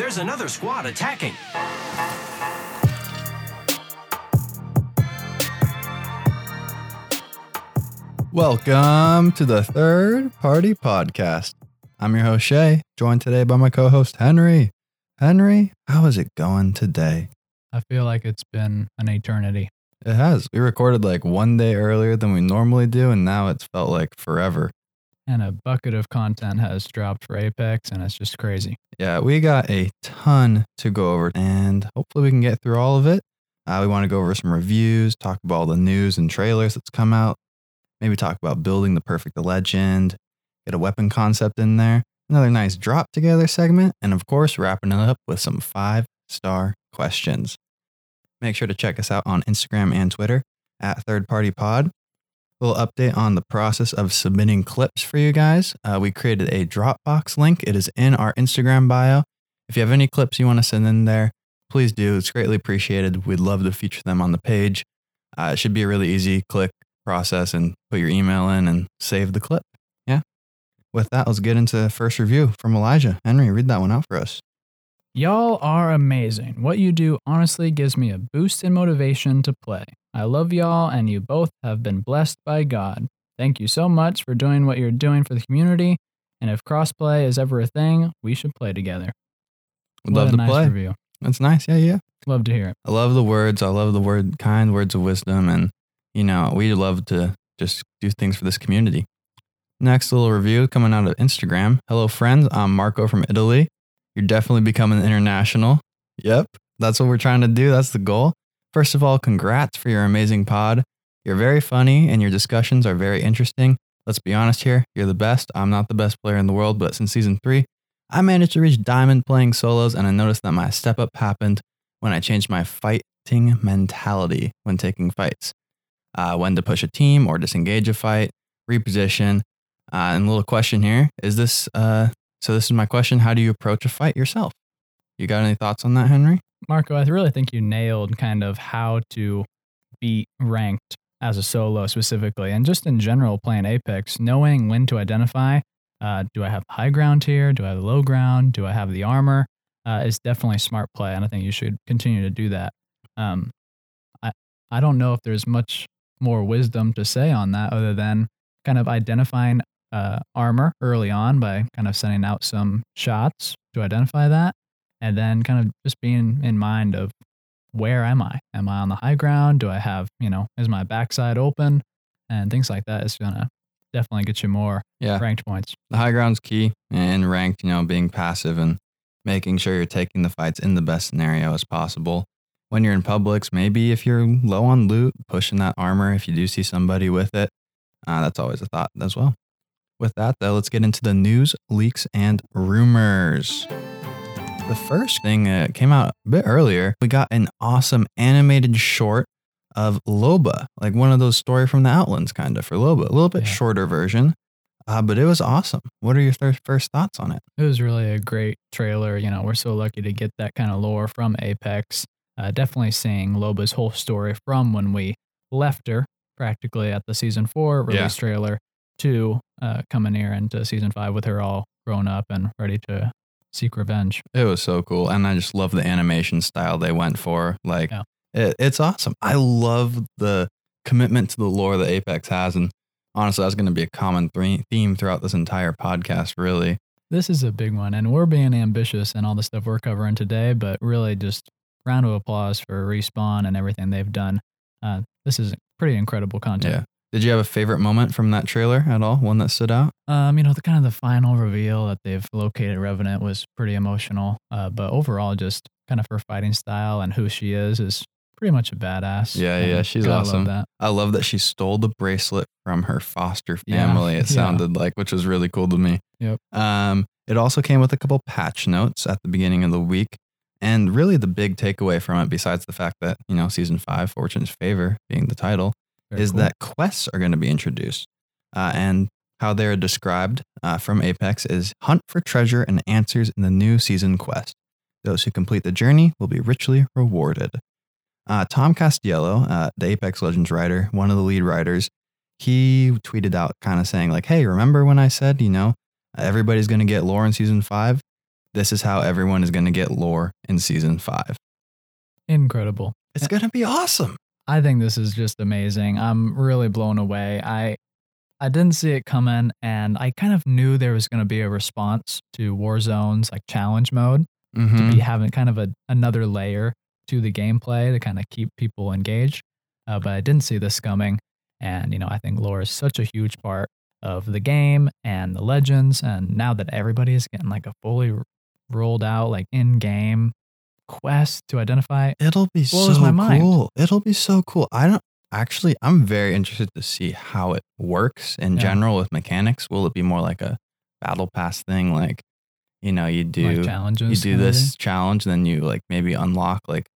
There's another squad attacking. Welcome to the Third Party Podcast. I'm your host, Shay, joined today by my co host, Henry. Henry, how is it going today? I feel like it's been an eternity. It has. We recorded like one day earlier than we normally do, and now it's felt like forever. And a bucket of content has dropped for Apex, and it's just crazy. Yeah, we got a ton to go over, and hopefully we can get through all of it. Uh, we want to go over some reviews, talk about all the news and trailers that's come out, maybe talk about building the perfect legend, get a weapon concept in there, another nice drop together segment, and of course, wrapping it up with some five star questions. Make sure to check us out on Instagram and Twitter at Third Party Pod. Little update on the process of submitting clips for you guys. Uh, we created a Dropbox link. It is in our Instagram bio. If you have any clips you want to send in there, please do. It's greatly appreciated. We'd love to feature them on the page. Uh, it should be a really easy click process and put your email in and save the clip. Yeah. With that, let's get into the first review from Elijah. Henry, read that one out for us. Y'all are amazing. What you do honestly gives me a boost in motivation to play. I love y'all, and you both have been blessed by God. Thank you so much for doing what you're doing for the community. And if crossplay is ever a thing, we should play together. We'd love to nice play. review. That's nice. Yeah, yeah. Love to hear it. I love the words. I love the word kind words of wisdom. And, you know, we love to just do things for this community. Next little review coming out of Instagram. Hello, friends. I'm Marco from Italy. You're definitely becoming international. Yep. That's what we're trying to do. That's the goal. First of all, congrats for your amazing pod. You're very funny and your discussions are very interesting. Let's be honest here. You're the best. I'm not the best player in the world, but since season three, I managed to reach diamond playing solos and I noticed that my step up happened when I changed my fighting mentality when taking fights. Uh, when to push a team or disengage a fight, reposition. Uh, and a little question here is this, uh, so this is my question. How do you approach a fight yourself? You got any thoughts on that, Henry? Marco, I really think you nailed kind of how to be ranked as a solo specifically, and just in general playing Apex, knowing when to identify. Uh, do I have high ground here? Do I have low ground? Do I have the armor? Uh, is definitely smart play, and I think you should continue to do that. Um, I I don't know if there's much more wisdom to say on that other than kind of identifying uh, armor early on by kind of sending out some shots to identify that, and then kind of just being in mind of where am I? Am I on the high ground? Do I have, you know, is my backside open? And things like that is gonna definitely get you more Yeah. ranked points. The high ground's key and ranked, you know, being passive and making sure you're taking the fights in the best scenario as possible. When you're in publics, maybe if you're low on loot, pushing that armor if you do see somebody with it. Uh, that's always a thought as well. With that, though, let's get into the news, leaks, and rumors. The first thing that came out a bit earlier, we got an awesome animated short of Loba, like one of those story from the Outlands kind of for Loba, a little bit Yeah. shorter version. Uh, but it was awesome. What are your thir- first thoughts on it? It was really a great trailer. You know, we're so lucky to get that kind of lore from Apex. Uh, definitely seeing Loba's whole story from when we left her practically at the season four Yeah. release trailer to uh, coming here into season five with her all grown up and ready to seek revenge. It was so cool, and I just love the animation style they went for. Like, Yeah. it, it's awesome. I love the commitment to the lore that Apex has, and honestly, that's going to be a common theme throughout this entire podcast. Really, This is a big one, and we're being ambitious and all the stuff we're covering today, but really just round of applause for Respawn and everything they've done. Uh, this is pretty incredible content. yeah. Did you have a favorite moment from that trailer at all? One that stood out? Um, you know, the kind of the final reveal that they've located Revenant was pretty emotional. Uh, but overall, just kind of her fighting style and who she is is pretty much a badass. Yeah, And yeah, she's love awesome. that. I love that she stole the bracelet from her foster Yeah, family. It yeah. sounded like, which was really cool to me. Yep. Um, it also came with a couple patch notes at the beginning of the week. And really, the big takeaway from it, besides the fact that, you know, season five, Fortune's Favor being the title, Very is cool. that quests are going to be introduced. Uh, and how they're described uh, from Apex is hunt for treasure and answers in the new season quest. Those who complete the journey will be richly rewarded. Uh, Tom Casiello, uh, the Apex Legends writer, one of the lead writers, he tweeted out kind of saying, like, hey, remember when I said, you know, everybody's going to get lore in season five? this is how everyone is going to get lore in season five. Incredible. It's going to be awesome. I think this is just amazing. I'm really blown away. I I didn't see it coming and I kind of knew there was going to be a response to Warzone's like challenge mode to Mhm. be having kind of a another layer to the gameplay to kind of keep people engaged. Uh, but I didn't see this coming. And, you know, I think lore is such a huge part of the game and the legends. And now that everybody is getting like a fully rolled out, like in game quest to identify, It'll be so my mind. cool. It'll be so cool. I don't actually, I'm very interested to see how it works in Yeah. general with mechanics. Will it be more like a battle pass thing? Like, you know, you do like challenges. you do this challenge, then you like maybe unlock like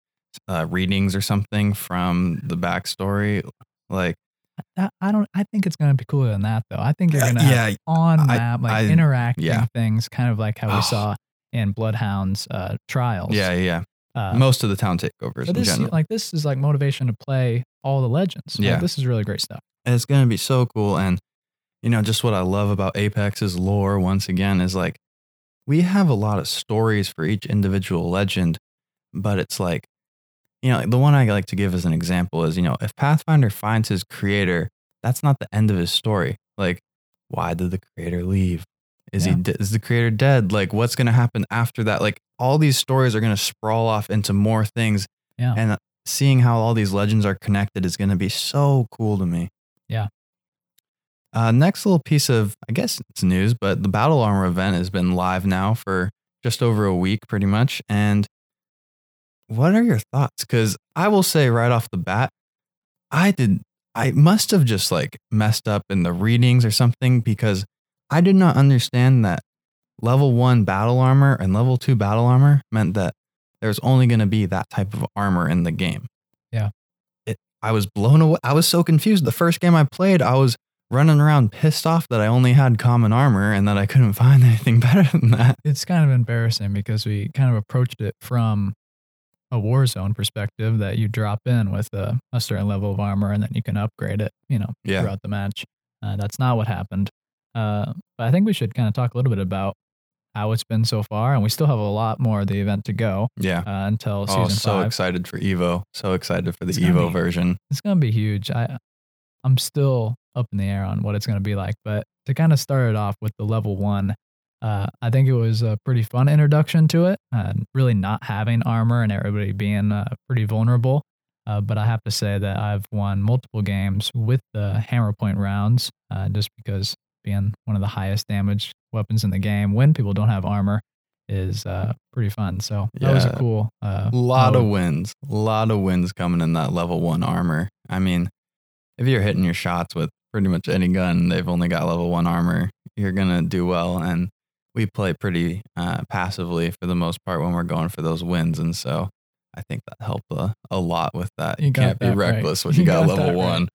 uh, readings or something from the backstory. Like, I, I don't. I think it's gonna be cooler than that, though. I think you're gonna have yeah, on map, like I- interacting yeah. things, kind of like how Oh. we saw in Bloodhound's uh, trials. yeah, yeah. Uh, Most of the town takeovers but this, like this is like motivation to play all the legends. Like, Yeah. this is really great stuff. And it's gonna be so cool. And you know, just what I love about Apex's lore once again is like we have a lot of stories for each individual legend, but it's like, you know, the one I like to give as an example is, you know, if Pathfinder finds his creator, that's not the end of his story. Like, why did the creator leave? Is Yeah. he is the creator dead? Like, what's gonna happen after that? Like, all these stories are gonna sprawl off into more things. Yeah. And seeing how all these legends are connected is gonna be so cool to me. Yeah. Uh, next little piece of, I guess it's news, but the Battle Armor event has been live now for just over a week, pretty much. And what are your thoughts? Because I will say right off the bat, I did, I must have just like messed up in the readings or something because I did not understand that level one battle armor and level two battle armor meant that there's only going to be that type of armor in the game. Yeah. It, I was blown away. I was so confused. The first game I played, I was running around pissed off that I only had common armor and that I couldn't find anything better than that. It's kind of embarrassing because we kind of approached it from a war zone perspective that you drop in with a, a certain level of armor and then you can upgrade it, you know, Yeah. throughout the match. Uh, that's not what happened. Uh, but I think we should kind of talk a little bit about how it's been so far, and we still have a lot more of the event to go Yeah. uh, until Oh, season so five. excited for Evo. So excited for the It's Evo be- version. It's gonna be huge. I I'm still up in the air on what it's gonna be like, but to kind of start it off with the level one, uh, I think it was a pretty fun introduction to it, and really not having armor and everybody being uh, pretty vulnerable. Uh, but I have to say that I've won multiple games with the hammer point rounds, uh, just because being one of the highest damage weapons in the game when people don't have armor is uh, pretty fun. So that was a cool. Uh, A lot of wins. A lot of wins coming in that level one armor. I mean, if you're hitting your shots with pretty much any gun, they've only got level one armor, you're going to do well. And we play pretty uh, passively for the most part when we're going for those wins. And so I think that helped a, a lot with that. You You, can't be right. reckless when you, You got, got level right. one.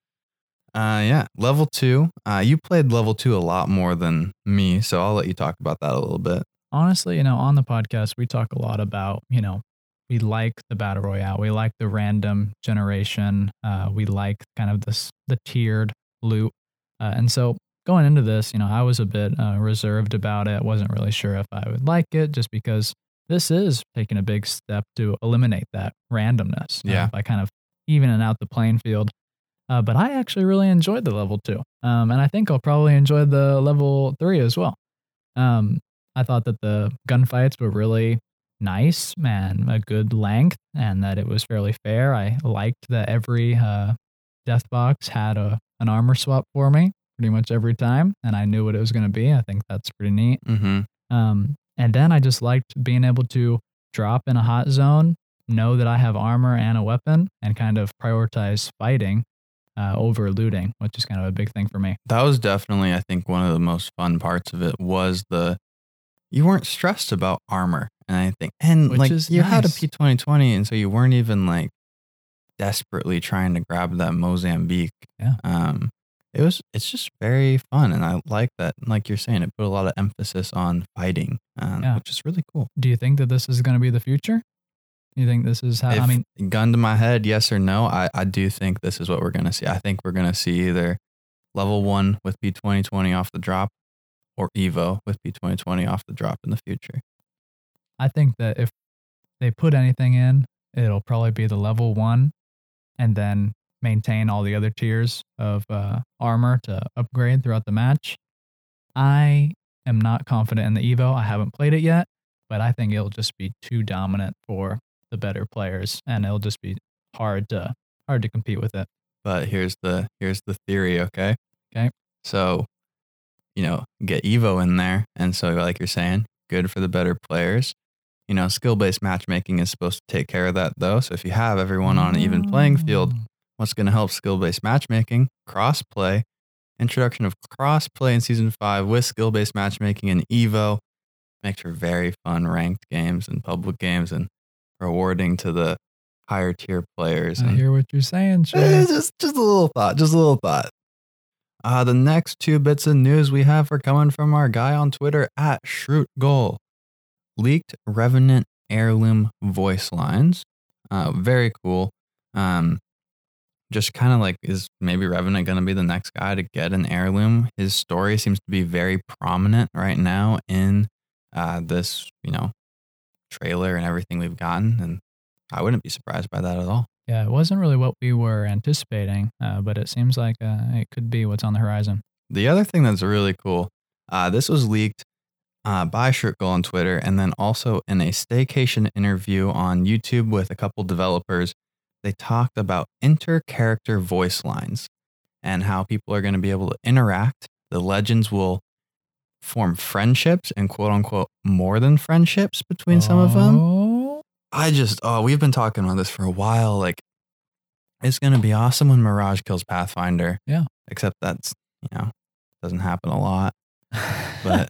Uh, yeah, level two. Uh, you played level two a lot more than me, so I'll let you talk about that a little bit. honestly, you know, on the podcast, we talk a lot about, you know, we like the battle royale, we like the random generation, uh, we like kind of this the tiered loot, uh, and so going into this, you know, I was a bit uh, reserved about it. wasn't really sure if I would like it, just because this is taking a big step to eliminate that randomness. Yeah. by kind of evening out the playing field. Uh, but I actually really enjoyed the level two, um, and I think I'll probably enjoy the level three as well. Um, I thought that the gunfights were really nice and a good length, and that it was fairly fair. I liked that every uh, death box had a an armor swap for me pretty much every time, and I knew what it was going to be. I think that's pretty neat. Mm-hmm. Um, and then I just liked being able to drop in a hot zone, know that I have armor and a weapon, and kind of prioritize fighting uh, over looting, which is kind of a big thing for me. that was definitely i think one of the most fun parts of it was the you weren't stressed about armor and anything and Which like you had a nice. p2020 and so you weren't even like desperately trying to grab that mozambique Yeah. um it was it's just very fun and i like that like you're saying it put a lot of emphasis on fighting um, Yeah. which is really cool Do you think that this is going to be the future? You think this is how? I mean, gun to my head yes or no i i do think this is what we're gonna see i think we're gonna see either level one with p2020 off the drop or evo with p2020 off the drop in the future I think that if they put anything in, it'll probably be the level one, and then maintain all the other tiers of uh, armor to upgrade throughout the match. I am not confident in the Evo. I haven't played it yet, but I think it'll just be too dominant for the better players, and it'll just be hard to hard to compete with it. But here's the here's the theory, okay? Okay. So, you know, get Evo in there, and so like you're saying, good for the better players. You know, skill based matchmaking is supposed to take care of that though. So if you have everyone on an even playing field, Mm. what's going to help skill based matchmaking? Cross play. Introduction of cross play in season five with skill based matchmaking and Evo makes for very fun ranked games and public games and rewarding to the higher tier players. I hear what you're saying, Eh, Shay. just just a little thought, just a little thought. Uh, the next two bits of news we have are coming from our guy on Twitter at Shrugtal. Leaked Revenant heirloom voice lines. Uh, very cool. Um, just kind of like, is maybe Revenant going to be the next guy to get an heirloom? His story seems to be very prominent right now in uh, this, you know, trailer and everything we've gotten. And I wouldn't be surprised by that at all. Yeah, it wasn't really what we were anticipating, uh, but it seems like uh, it could be what's on the horizon. The other thing that's really cool, uh, this was leaked uh, by Shrugtal on Twitter, and then also in a staycation interview on YouTube with a couple developers. They talked about inter-character voice lines and how people are going to be able to interact. The legends will form friendships and quote unquote more than friendships between some of them. Oh, I just, oh, we've been talking about this for a while. Like, it's going to be awesome when Mirage kills Pathfinder. Yeah. Except that's, you know, doesn't happen a lot, but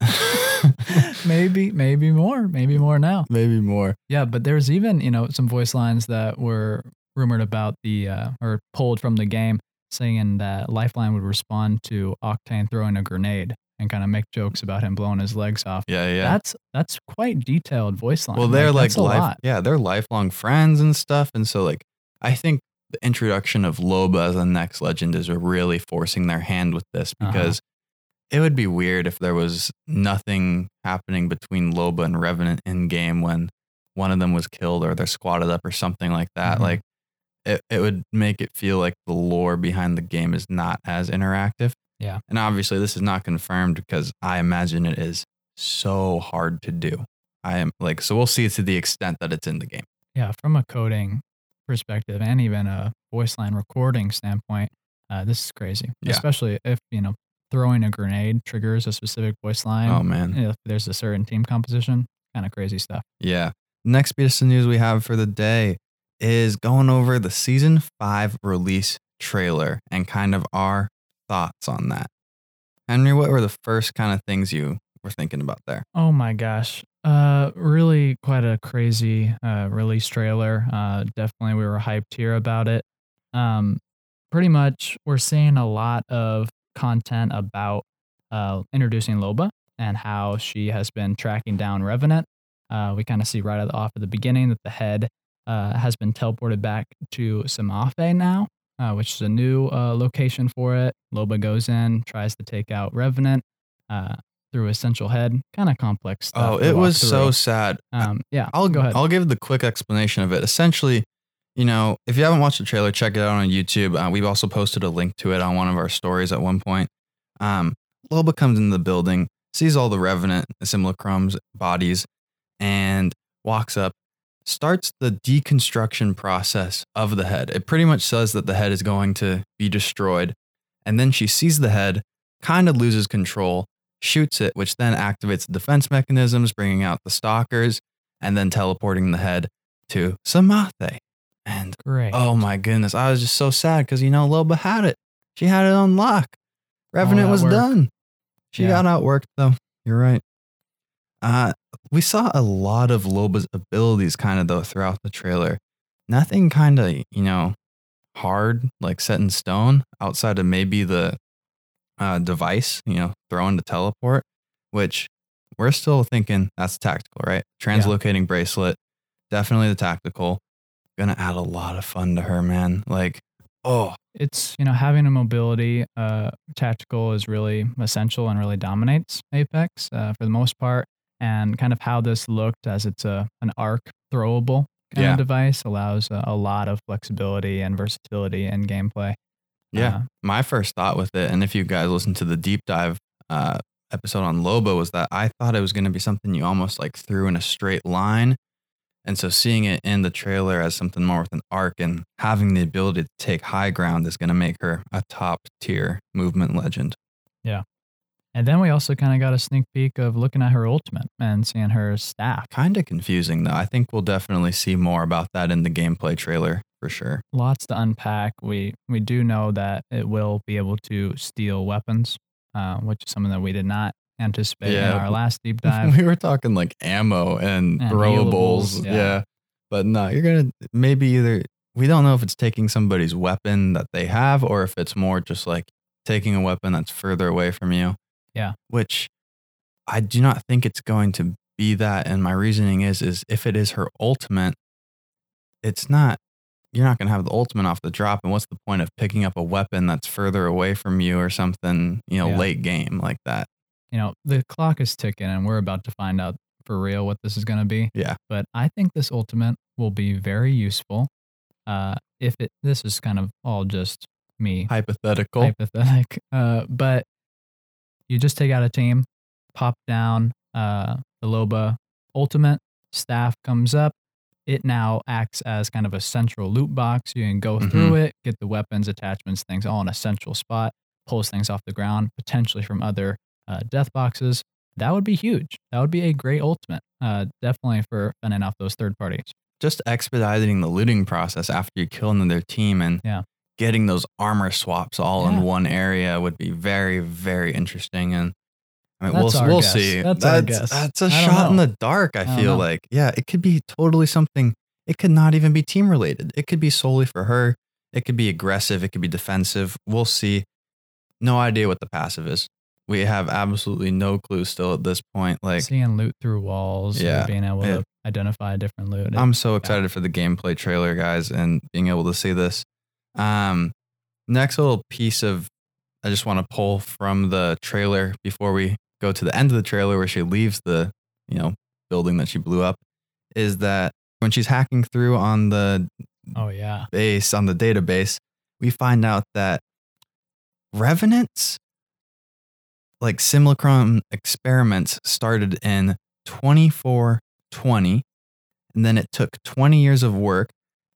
maybe, maybe more, maybe more now. maybe more. Yeah, but there's even you know some voice lines that were rumored about the uh, or pulled from the game, saying that Lifeline would respond to Octane throwing a grenade and kind of make jokes about him blowing his legs off. Yeah, yeah. That's that's quite detailed voice line. well, they're like, a life, lot. yeah, they're lifelong friends and stuff. And so, like, I think the introduction of Loba as the next legend is really forcing their hand with this Uh-huh. because it would be weird if there was nothing happening between Loba and Revenant in game when one of them was killed or they're squatted up or something like that. Mhm. Like, it, it would make it feel like the lore behind the game is not as interactive. Yeah. And obviously, this is not confirmed because I imagine it is so hard to do. I am like, so we'll see it to the extent that it's in the game. Yeah, from a coding perspective and even a voice line recording standpoint, uh, this is crazy. Yeah. Especially if you know throwing a grenade triggers a specific voice line. Oh, man. If there's a certain team composition, kind of crazy stuff. Yeah. Next piece of news we have for the day is going over the season five release trailer and kind of our thoughts on that. Henry, what were the first kind of things you were thinking about there? Oh my gosh. Uh really quite a crazy uh release trailer. Uh definitely we were hyped here about it. Um pretty much we're seeing a lot of content about uh introducing Loba and how she has been tracking down Revenant. Uh we kind of see right off at the beginning that the head uh has been teleported back to Psamathe now. Uh, which is a new uh, location for it. Loba goes in, tries to take out Revenant. Uh, through Essential head. Kind of complex stuff. Oh, it was so sad. Um, yeah, I'll go ahead. I'll give the quick explanation of it. Essentially, you know, if you haven't watched the trailer, check it out on YouTube. Uh, we've also posted a link to it on one of our stories at one point. Um, Loba comes into the building, sees all the Revenant simulacrums bodies, and walks up, starts the deconstruction process of the head. It pretty much says that the head is going to be destroyed, and then she sees the head, kind of loses control, shoots it, which then activates the defense mechanisms, bringing out the stalkers, and then teleporting the head to Psamathe. And Great. oh my goodness, I was just so sad because you know Loba had it. She had it on lock. Revenant was work. done. She Yeah. got outworked though. You're right. Uh, we saw a lot of Loba's abilities kind of though throughout the trailer. Nothing kind of, you know, hard like set in stone outside of maybe the uh, device, you know, throwing to teleport, which we're still thinking that's tactical, right? Translocating bracelet, definitely the tactical. Gonna add a lot of fun to her, man. Like, oh, It's you know having a mobility uh, tactical is really essential and really dominates Apex uh, for the most part. And kind of how this looked as it's a an arc throwable kind Yeah. of device allows a, a lot of flexibility and versatility in gameplay. Yeah. Uh, my first thought with it, and if you guys listen to the deep dive uh, episode on Loba, was that I thought it was going to be something you almost like threw in a straight line. And so seeing it in the trailer as something more with an arc and having the ability to take high ground is going to make her a top tier movement legend. And then we also kind of got a sneak peek of looking at her ultimate and seeing her staff. Kind of confusing though. I think we'll definitely see more about that in the gameplay trailer for sure. Lots to unpack. We we do know that it will be able to steal weapons, uh, which is something that we did not anticipate in Yeah. our last deep dive. we were talking like ammo and, And throwables. Yeah. yeah. But no, you're going to maybe either, we don't know if it's taking somebody's weapon that they have or if it's more just like taking a weapon that's further away from you. Yeah. Which I do not think it's going to be that. And my reasoning is, is if it is her ultimate, it's not, you're not going to have the ultimate off the drop. And what's the point of picking up a weapon that's further away from you or something, you know, Yeah. late game like that? you know, the clock is ticking and we're about to find out for real what this is going to be. Yeah. But I think this ultimate will be very useful. Uh, if it, this is kind of all just me Hypothetical. hypothetic, uh, but you just take out a team, pop down uh, the Loba ultimate, staff comes up. It now acts as kind of a central loot box. You can go through it, get the weapons, attachments, things all in a central spot, pulls things off the ground, potentially from other uh, death boxes. That would be huge. That would be a great ultimate, uh, definitely for fending off those third parties. just expediting the looting process after you kill another team and Yeah. Getting those armor swaps all Yeah. in one area would be very, very interesting. And I mean, That's we'll we'll guess. see. That's our guess. that's a shot in the dark. I, I feel like, yeah, it could be totally something. It could not even be team related. It could be solely for her. It could be aggressive. It could be defensive. We'll see. No idea what the passive is. We have absolutely no clue still at this point. Like, Seeing loot through walls, Yeah. being able It- to identify different loot. I'm so excited for the gameplay trailer, guys, and being able to see this. Um, next little piece of I just want to pull from the trailer before we go to the end of the trailer where she leaves the you know building that she blew up is that when she's hacking through on the oh yeah. base on the database, we find out that revenants like simulacrum experiments started in 2420 and then it took 20 years of work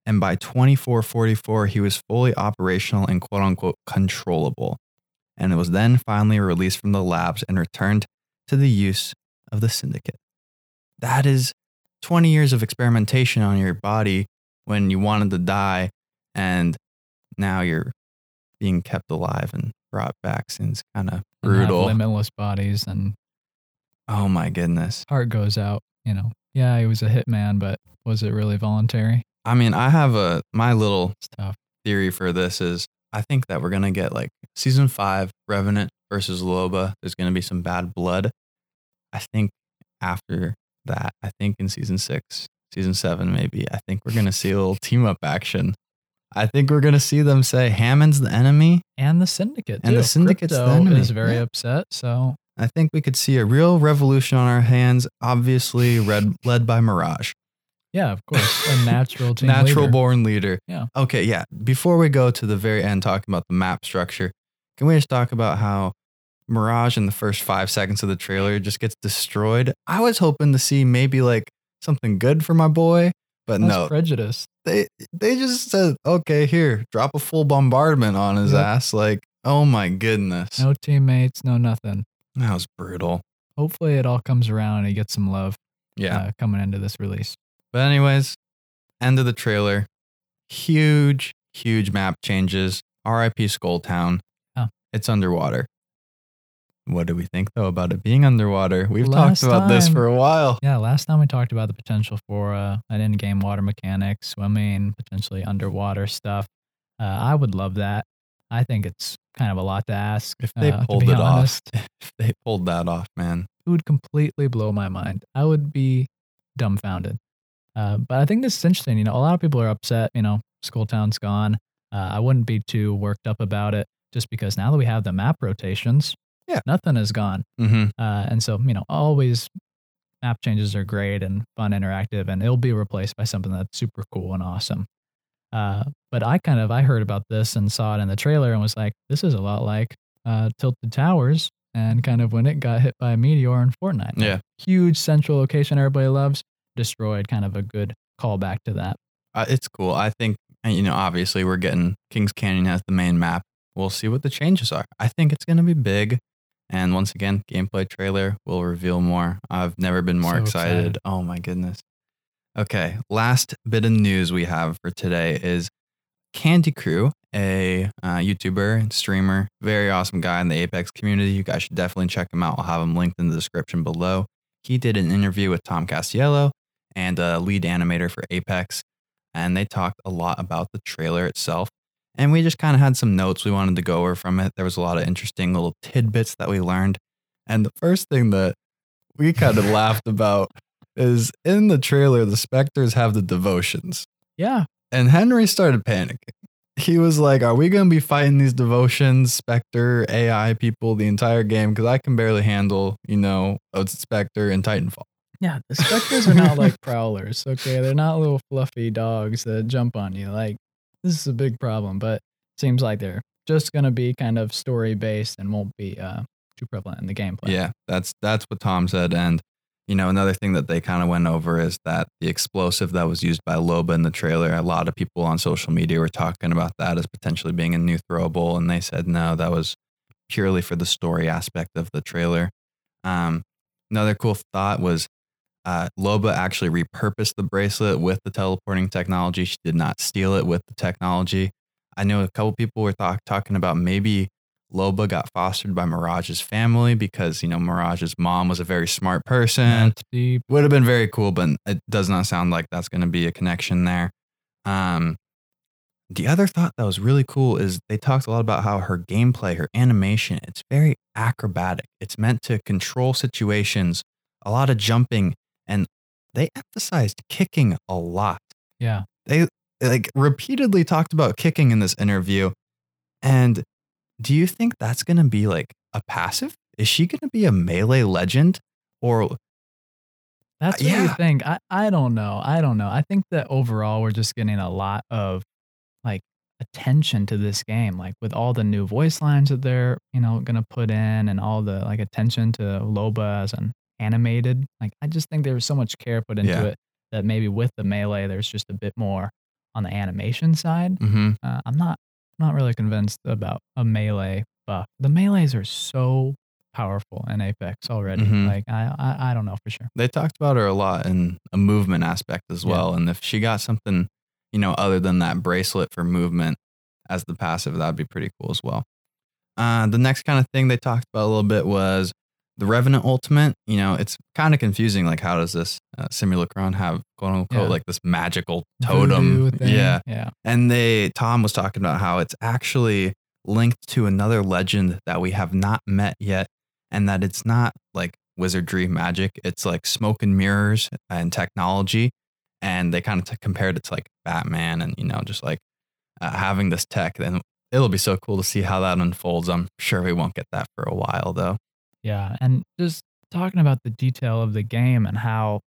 and by 2444 he was fully operational and quote unquote controllable and it was then finally released from the labs and returned to the use of the syndicate that is 20 years of experimentation on your body when you wanted to die and now you're being kept alive and brought back seems kind of brutal limitless bodies and oh my goodness heart goes out. You know, yeah, he was a hitman, but was it really voluntary? I mean i have a my little tough. theory for this is I think that we're gonna get like season five Revenant versus Loba. There's gonna be some bad blood. I think after that, I think in season six, season seven, maybe, I think we're gonna see a little team up action. I think we're gonna see them say Hammond's the enemy. And the syndicate. And the. Syndicate's the enemy, is very yeah. upset. So I think we could see a real revolution on our hands. Obviously, red, led by Mirage. Yeah, of course, a natural team natural leader. born leader. Yeah. Okay, yeah. Before we go to the very end talking about the map structure, can we just talk about how Mirage in the first five seconds of the trailer just gets destroyed? I was hoping to see maybe like something good for my boy, but That's no. prejudice. They they just said, okay, here, drop a full bombardment on his Yep. ass. Like, oh my goodness. No teammates, no nothing. That was brutal. Hopefully, it all comes around and he gets some love Yeah. uh, coming into this release. But anyways, end of the trailer. Huge, huge map changes. R.I.P. Skull Town. Oh. It's underwater. What do we think though about it being underwater? We've Last talked about this for a while. Yeah, last time we talked about the potential for uh, an in-game water mechanic, swimming, potentially underwater stuff. Uh, I would love that. I think it's kind of a lot to ask. If they uh, pulled it off, if they pulled that off, man. it would completely blow my mind. I would be dumbfounded. Uh, but I think this is interesting. You know, a lot of people are upset. You know, Skulltown's gone. Uh, I wouldn't be too worked up about it, just because now that we have the map rotations, Yeah. nothing is gone. Mm-hmm. Uh, and so, you know, always map changes are great and fun, interactive, and it'll be replaced by something that's super cool and awesome. Uh, but I kind of I heard about this and saw it in the trailer and was like, this is a lot like uh, Tilted Towers and kind of when it got hit by a meteor in Fortnite. Yeah. huge central location everybody loves, destroyed. Kind of a good callback to that. Uh, it's cool. I think, you know, obviously we're getting Kings Canyon as the main map. We'll see what the changes are. I think it's going to be big. And once again, gameplay trailer will reveal more. I've never been more So excited. excited. Oh my goodness. Okay, last bit of news we have for today is Kandyrew, a uh, YouTuber and streamer, very awesome guy in the Apex community. You guys should definitely check him out. I'll have him linked in the description below. He did an interview with Tom Casiello and a lead animator for Apex, and they talked a lot about the trailer itself. And we just kind of had some notes we wanted to go over from it. There was a lot of interesting little tidbits that we learned. And the first thing that we kind of laughed about is in the trailer, the Spectres have the devotions. Yeah, And Henry started panicking. He was like, Are we going to be fighting these devotions, Spectre, AI people the entire game? Because I can barely handle, you know, a Spectre and Titanfall. Yeah. The specters are not like prowlers. Okay, they're not little fluffy dogs that jump on you. Like this is a big problem, but seems like they're just gonna be kind of story based and won't be uh, too prevalent in the gameplay. Yeah, that's that's what Tom said. And you know, another thing that they kind of went over is that the explosive that was used by Loba in the trailer. A lot of people on social media were talking about that as potentially being a new throwable, and they said no, that was purely for the story aspect of the trailer. Um, another cool thought was uh, Loba actually repurposed the bracelet with the teleporting technology. She did not steal it with the technology. I know a couple people were talk- talking about maybe Loba got fostered by Mirage's family because, you know, Mirage's mom was a very smart person. That's deep. Would have been very cool, but it does not sound like that's going to be a connection there. Um, the other thought that was really cool is they talked a lot about how her gameplay, her animation, it's very acrobatic. It's meant to control situations, a lot of jumping, and they emphasized kicking a lot Yeah. they like repeatedly talked about kicking in this interview. And do you think that's going to be like a passive? Is she going to be a melee legend or That's what you think. I, I don't know. I don't know. I think that overall we're just getting a lot of like attention to this game, like with all the new voice lines that they're, you know, gonna put in and all the like attention to Loba as an animated. Like I just think there was so much care put into Yeah. it that maybe with the melee there's just a bit more on the animation side. Mhm. Uh, I'm not not really convinced about a melee buff. The melees are so powerful in Apex already. Mhm. Like I, I I don't know for sure. they talked about her a lot in a movement aspect as Yeah. well. And if she got something, you know, other than that bracelet for movement as the passive, that'd be pretty cool as well. Uh, the next kind of thing they talked about a little bit was the Revenant Ultimate. You know, it's kind of confusing. Like, how does this uh, Simulacrum have quote unquote Yeah. like this magical totem? Yeah. Yeah. And they Tom was talking about how it's actually linked to another legend that we have not met yet, and that it's not like wizardry magic. It's like smoke and mirrors and technology. And they kind of t- compared it to like Batman and you know just like uh, having this tech. Then it'll be so cool to see how that unfolds. I'm sure we won't get that for a while though. Yeah. And just talking about the detail of the game and how,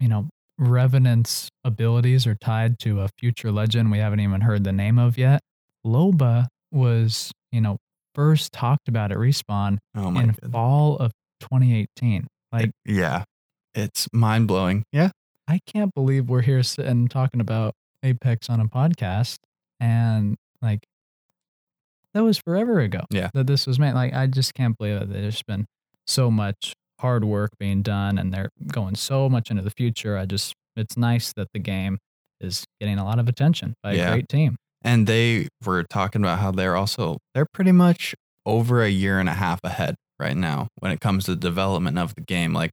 you know, Revenant's abilities are tied to a future legend we haven't even heard the name of yet. Loba was, you know, first talked about at Respawn Oh in fall of 2018. Like, Yeah, it's mind blowing. Yeah, I can't believe we're here sitting talking about Apex on a podcast and like that was forever ago. Yeah. That this was made. Like I just can't believe that there's been so much hard work being done and they're going so much into the future. I just it's nice that the game is getting a lot of attention by Yeah. a great team. and they were talking about how they're also they're pretty much over a year and a half ahead right now when it comes to the development of the game like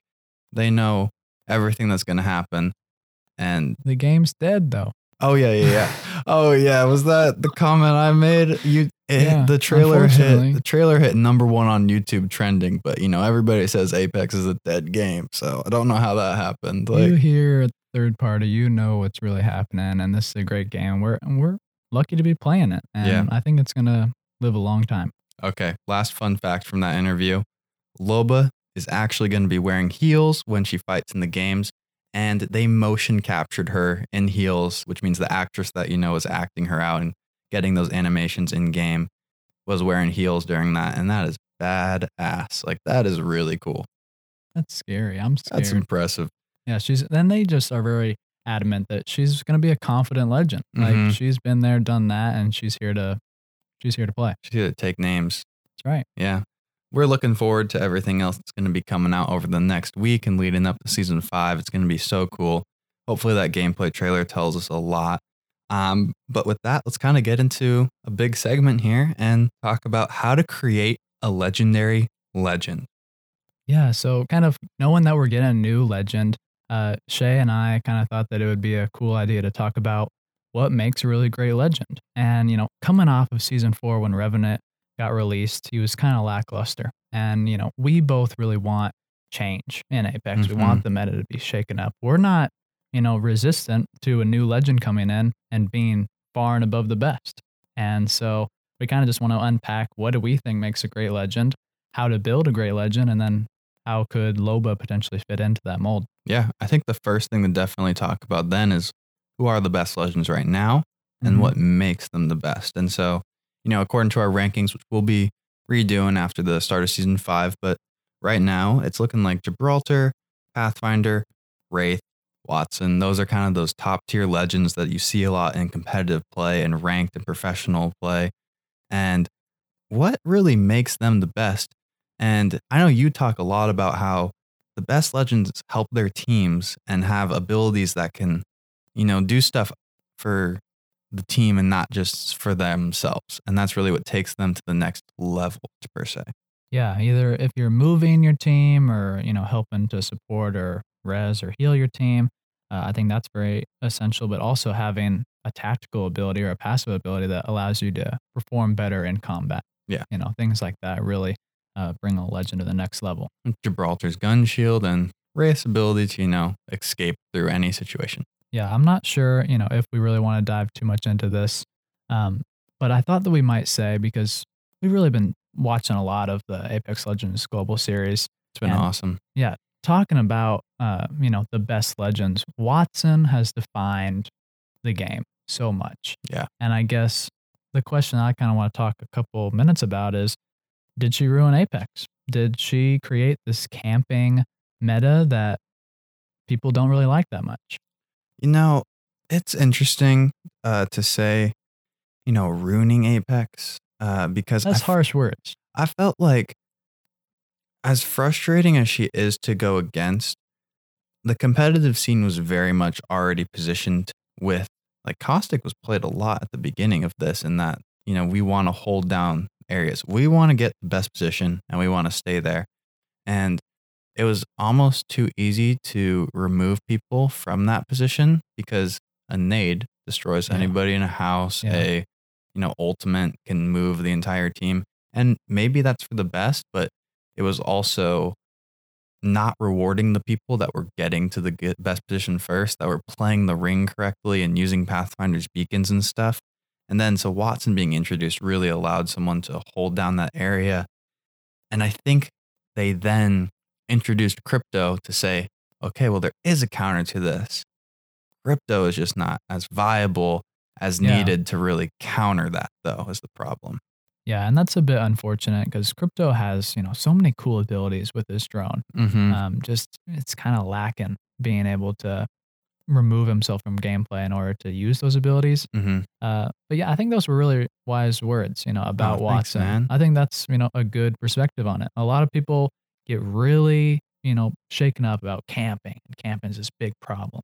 they know everything that's going to happen and The game's dead though. Oh yeah yeah yeah oh yeah was that the comment i made you it, Yeah, the trailer hit the trailer hit number one on youtube trending but you know everybody says apex is a dead game so i don't know how that happened you like hear a third party, you know what's really happening and this is a great game. We're we're lucky to be playing it. And Yeah. I think it's gonna live a long time. Okay, last fun fact from that interview. Loba is actually going to be wearing heels when she fights in the games. And they motion captured her in heels, which means the actress that you know is acting her out and getting those animations in game was wearing heels during that. And that is badass. Like, that is really cool. That's scary. I'm scared. That's impressive. Yeah, she's then they just are very adamant that she's going to be a confident legend. Like Mhm. she's been there, done that, and she's here to she's here to play. She's here to take names. That's right. Yeah. We're looking forward to everything else that's going to be coming out over the next week and leading up to season five. It's going to be so cool. Hopefully, that gameplay trailer tells us a lot. Um, but with that, let's kind of get into a big segment here and talk about how to create a legendary legend. Yeah. So kind of knowing that we're getting a new legend, uh, Shay and I kind of thought that it would be a cool idea to talk about what makes a really great legend. And you know, coming off of season four when Revenant got released, he was kind of lackluster. And you know, we both really want change in Apex. We Mhm. want the meta to be shaken up. We're not, you know, resistant to a new legend coming in and being far and above the best. And so we kind of just want to unpack what do we think makes a great legend, how to build a great legend, and then how could Loba potentially fit into that mold. Yeah, I think the first thing to definitely talk about then is who are the best legends right now and Mhm. what makes them the best. And so, you know, according to our rankings, which we'll be redoing after the start of season five, but right now it's looking like Gibraltar, Pathfinder, Wraith, Wattson. Those are kind of those top tier legends that you see a lot in competitive play and ranked and professional play. And what really makes them the best? And I know you talk a lot about how the best legends help their teams and have abilities that can, you know, do stuff for the team and not just for themselves. And that's really what takes them to the next level, per se. Yeah, either if you're moving your team or you know helping to support or res or heal your team, uh, I think that's very essential. But also having a tactical ability or a passive ability that allows you to perform better in combat. Yeah. you know things like that really uh, bring a legend to the next level. Gibraltar's gun shield and Wraith's ability to, you know, escape through any situation. Yeah, I'm not sure, you know, if we really want to dive too much into this. Um, but I thought that we might say because we've really been watching a lot of the Apex Legends Global Series, It's been And- awesome. Yeah, talking about, uh, you know, the best legends. Wattson has defined the game so much. Yeah. And I guess the question I kind of want to talk a couple minutes about is, did she ruin Apex? Did she create this camping meta that people don't really like that much? You know, it's interesting uh, to say, you know, ruining Apex uh, because That's harsh words. I felt like, as frustrating as she is to go against, the competitive scene was very much already positioned with, like, Caustic was played a lot at the beginning of this, in that, you know, we want to hold down areas. We want to get the best position and we want to stay there. And it was almost too easy to remove people from that position because a nade destroys Yeah. anybody in a house. Yeah. A you know ultimate can move the entire team, and maybe that's for the best, but it was also not rewarding the people that were getting to the best position first, that were playing the ring correctly and using Pathfinder's beacons and stuff. And then so Wattson being introduced really allowed someone to hold down that area. And I think they then introduced crypto to say, okay, well, there is a counter to this. Crypto is just not as viable as Yeah. needed to really counter that, though, is the problem. Yeah, and that's a bit unfortunate because crypto has, you know, so many cool abilities with this drone. Mm-hmm. Um, just it's kind of lacking being able to remove himself from gameplay in order to use those abilities. mm-hmm. Uh, but yeah, I think those were really wise words, you know, about Oh, Wattson. man. I think that's you know a good perspective on it. A lot of people get really you know shaken up about camping. Camping is this big problem,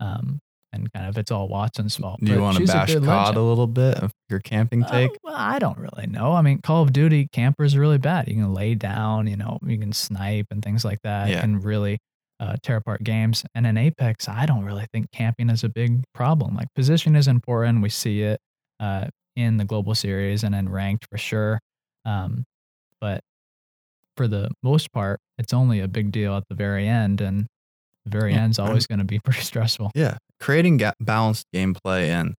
um, and kind of it's all Wattson's fault. Do you want to a bash good COD legend. a little bit of your camping Uh, take? well, I don't really know. I mean, Call of Duty campers are really bad. You can lay down, you know, you can snipe and things like that. Yeah. Can really uh, tear apart games. And in Apex, I don't really think camping is a big problem. Like position is important. We see it uh, in the global series and in ranked for sure. Um, but for the most part, it's only a big deal at the very end, and the very Yeah, end's always going to be pretty stressful. Yeah, creating ga- balanced gameplay and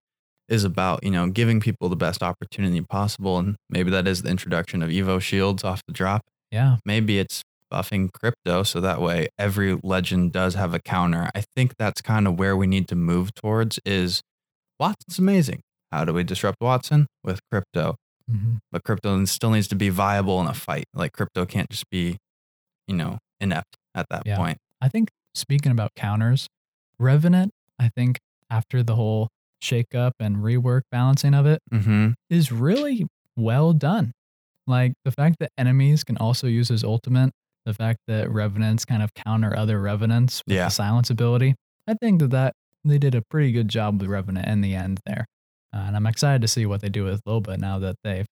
is about you know giving people the best opportunity possible, and maybe that is the introduction of Evo shields off the drop. Yeah, Maybe it's buffing crypto so that way every legend does have a counter. I think that's kind of where we need to move towards is Wattson's amazing. How do we disrupt Wattson? With crypto. Mhm. But crypto still needs to be viable in a fight. Like crypto can't just be, you know, inept at that Yeah. point. I think speaking about counters, Revenant, I think after the whole shakeup and rework balancing of it Mm-hmm. is really well done. Like the fact that enemies can also use his ultimate, the fact that revenants kind of counter other revenants with Yeah. the silence ability. I think that that they did a pretty good job with revenant in the end there, uh, and I'm excited to see what they do with Loba now that they've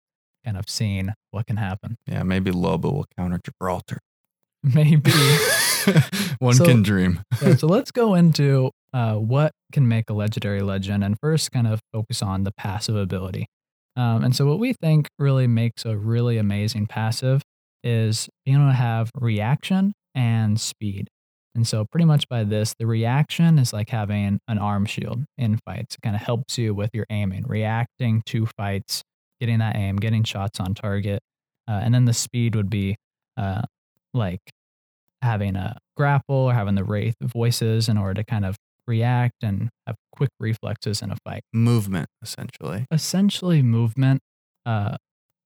kind of seen what can happen. Yeah, maybe Loba will counter Gibraltar. Maybe. One So- can dream. Yeah, so let's go into uh, what can make a legendary legend, and first, kind of focus on the passive ability. Um, and so, what we think really makes a really amazing passive is being able to have reaction and speed. And so, pretty much by this, the reaction is like having an arm shield in fights. It kind of helps you with your aiming, reacting to fights, getting that aim, getting shots on target. Uh, and then the speed would be uh, like having a grapple or having the wraith voices in order to kind of react and have quick reflexes in a fight. Movement, essentially. Essentially, movement, uh,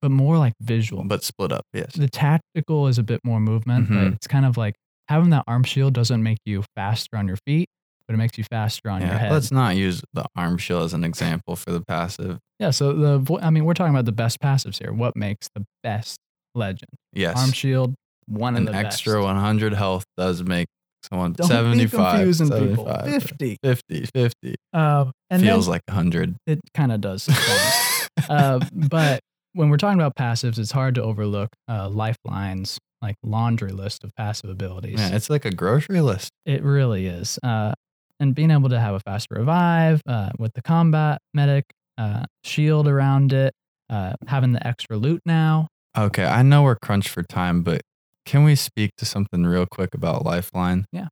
but more like visual. But split up, yes. the tactical is a bit more movement, Mhm. but it's kind of like having that arm shield doesn't make you faster on your feet, but it makes you faster on your head. let's not use the arm shield as an example for the passive. yeah, so the I mean, we're talking about the best passives here. What makes the best legend? Yes. Arm shield, one of An the extra best. 100 health does make someone Don't be 75. confusing people. 75, 50. 50, 50. Uh, and Feels like 100. it kind of does. uh, but when we're talking about passives, it's hard to overlook uh, Lifeline's like laundry list of passive abilities. yeah, it's like a grocery list. It really is. Uh, and being able to have a fast revive uh, with the combat medic, uh, shield around it, uh, having the extra loot now. Okay, I know we're crunched for time, but can we speak to something real quick about Lifeline? Yeah.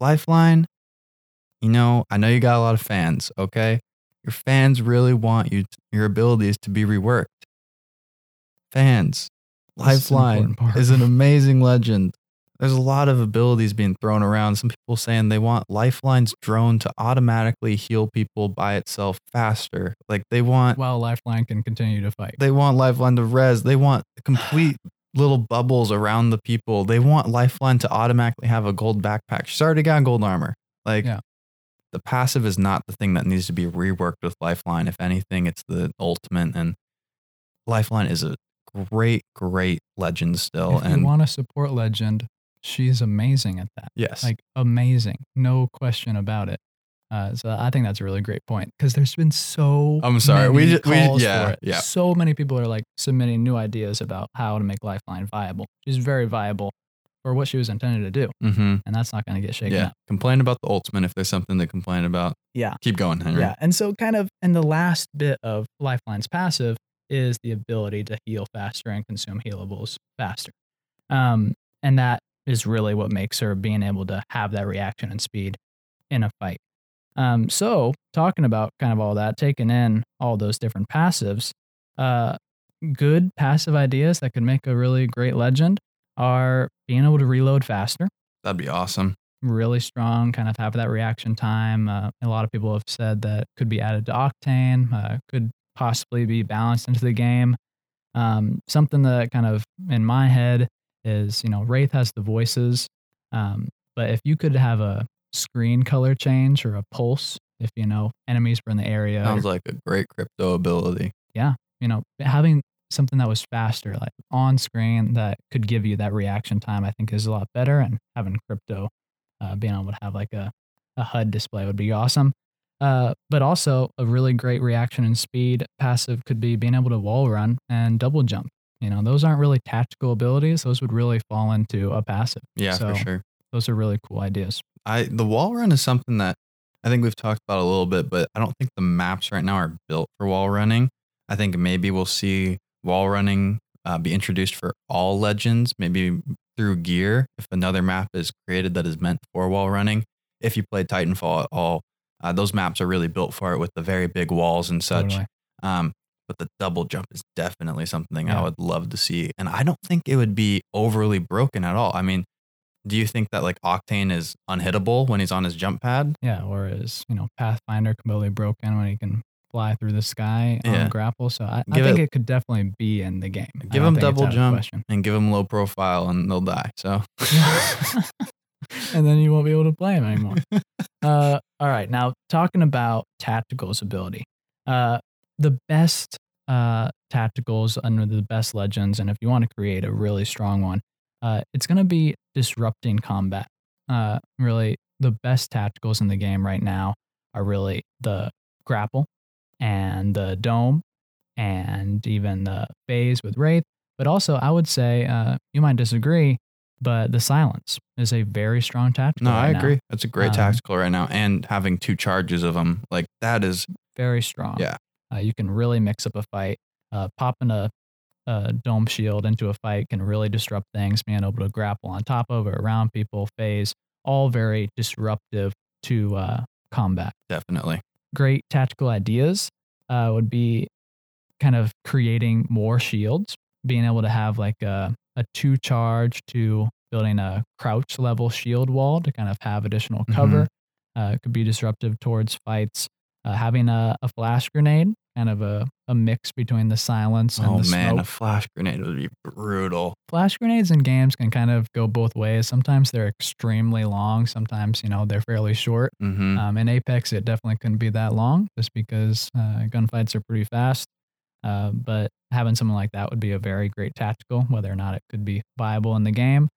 Lifeline, you know, I know you got a lot of fans, okay? Your fans really want you your abilities to be reworked. Fans, This is an Lifeline is an amazing legend. There's a lot of abilities being thrown around. Some people saying they want Lifeline's drone to automatically heal people by itself faster. Like they want While Lifeline can continue to fight. they want Lifeline to res. They want complete little bubbles around the people. They want Lifeline to automatically have a gold backpack. She's already got gold armor. Like Yeah. the passive is not the thing that needs to be reworked with Lifeline. If anything, it's the ultimate. And Lifeline is a great, great legend still. if and you want to support legend, she's amazing at that. yes, like amazing, no question about it. Uh, so I think that's a really great point because there's been so. I'm sorry, we many we- yeah, for it. yeah. So many people are like submitting new ideas about how to make Lifeline viable. She's very viable for what she was intended to do, mm-hmm. and that's not going to get shaken yeah. up. Complain about the ultimate if there's something to complain about. Yeah. Keep going, Henry. Yeah, and so kind of, in the last bit of Lifeline's passive is the ability to heal faster and consume healables faster. Um, and that is really what makes her being able to have that reaction and speed in a fight. Um, so talking about kind of all that, taking in all those different passives, uh, good passive ideas that could make a really great legend are being able to reload faster That'd be awesome. really strong, kind of have that reaction time. Uh, a lot of people have said that could be added to Octane, uh, could possibly be balanced into the game. Um, something that kind of in my head is, you know, Wraith has the voices, um, but if you could have a screen color change or a pulse, if you know enemies were in the area, Sounds like a great crypto ability. Yeah, you know, having something that was faster, like on screen, that could give you that reaction time, I think is a lot better. And having crypto, uh, being able to have like a, a HUD display would be awesome. Uh, but also a really great reaction and speed passive could be being able to wall run and double jump. You know, those aren't really tactical abilities; those would really fall into a passive. Yeah, So- for sure. Those are really cool ideas. I the wall run is something that I think we've talked about a little bit, but I don't think the maps right now are built for wall running. I think maybe we'll see wall running uh, be introduced for all legends, maybe through gear. If another map is created that is meant for wall running, if you play Titanfall at all, uh, those maps are really built for it with the very big walls and such. Totally. Um, but the double jump is definitely something I would love to see. And I don't think it would be overly broken at all. I mean, do you think that like Octane is unhittable when he's on his jump pad? Yeah, or is you know Pathfinder completely broken when he can fly through the sky on Yeah. grapple? So I, I think it- it, could definitely be in the game. Give him double jump. And give him low profile and they'll die. So and then you won't be able to play him anymore. uh, all right, now talking about tacticals ability, uh, the best uh, tacticals under the best legends, and if you want to create a really strong one, uh, it's going to be disrupting combat. Uh, really, the best tacticals in the game right now are really the grapple and the dome, and even the phase with wraith. But also, I would say uh, you might disagree, but the silence is a very strong tactical. no, I right now. agree. That's a great Um, tactical right now. And having two charges of them, like that is very strong. Yeah. Uh, you can really mix up a fight. Uh, popping a, a dome shield into a fight can really disrupt things. Being able to grapple on top of or around people, phase, all very disruptive to uh, combat. definitely. Great tactical ideas uh, would be kind of creating more shields, being able to have like a, a two charge to building a crouch level shield wall to kind of have additional cover. Uh, it could be disruptive towards fights. Uh, having a, a flash grenade, kind of a, a mix between the silence and Oh the man, a flash grenade would be brutal. Flash grenades in games can kind of go both ways. Sometimes they're extremely long. Sometimes, you know, they're fairly short. hmm Um, in Apex, it definitely couldn't be that long just because uh, gunfights are pretty fast. Uh, but having something like that would be a very great tactical, whether or not it could be viable in the game.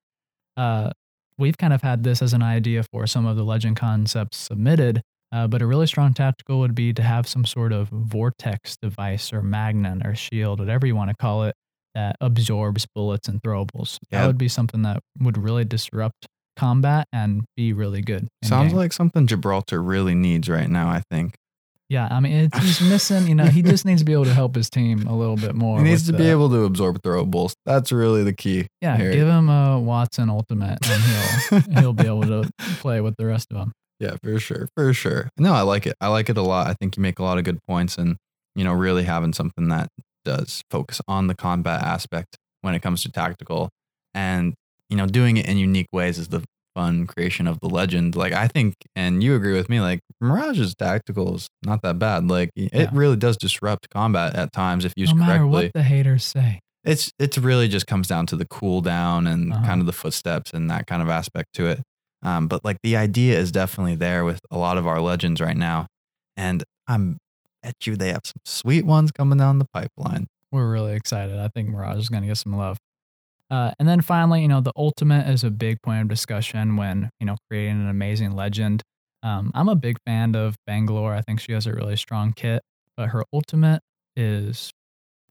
Uh, we've kind of had this as an idea for some of the legend concepts submitted, uh, but a really strong tactical would be to have some sort of vortex device or magnet or shield, whatever you want to call it, that absorbs bullets and throwables. Yeah. That would be something that would really disrupt combat and be really good. Sounds game. like something Gibraltar really needs right now, I think. Yeah, I mean, it's, he's missing. You know, he just needs to be able to help his team a little bit more. He needs to with be able to absorb throwables. That's really the key. Yeah, here. give him a Wattson Ultimate, and he'll he'll be able to play with the rest of them. Yeah, for sure. For sure. No, I like it. I like it a lot. I think you make a lot of good points and, you know, really having something that does focus on the combat aspect when it comes to tactical and, you know, doing it in unique ways is the fun creation of the legend. Like, I think, and you agree with me, like, Mirage's tactical is not that bad. Like, it Yeah. really does disrupt combat at times if used correctly. no matter correctly. what the haters say. it's it's really just comes down to the cooldown and Uh-huh. kind of the footsteps and that kind of aspect to it. Um, but like the idea is definitely there with a lot of our legends right now, and I'm at you they have some sweet ones coming down the pipeline. We're really excited. I think Mirage is going to get some love. Uh, and then finally, you know, the ultimate is a big point of discussion when you know creating an amazing legend. Um, I'm a big fan of Bangalore. I think she has a really strong kit, but her ultimate is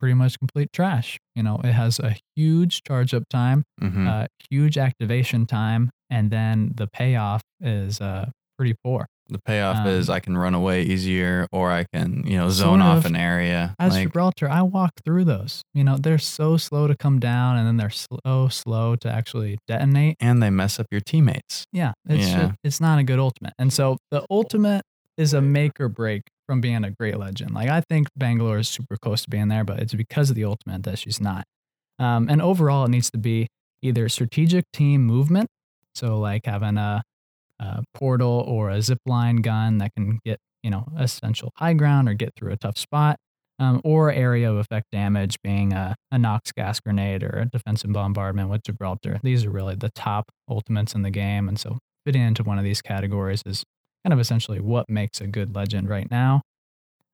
pretty much complete trash. You know, it has a huge charge up time, Mhm. uh, huge activation time, and then the payoff is uh, pretty poor. The payoff um, is I can run away easier, or I can you know zone Sort off of. an area. As like, Gibraltar, I walk through those. You know, they're so slow to come down, and then they're so slow to actually detonate. and they mess up your teammates. Yeah, it's Yeah. ju- it's not a good ultimate. And so the ultimate is a make or break from being a great legend. Like I think Bangalore is super close to being there, but it's because of the ultimate that she's not. Um, and overall, it needs to be either strategic team movement, so like having a, a portal or a zip line gun that can get you know essential high ground or get through a tough spot, um, or area of effect damage being a, a Nox gas grenade or a defensive bombardment with Gibraltar. These are really the top ultimates in the game, and so fitting into one of these categories is kind of essentially what makes a good legend right now.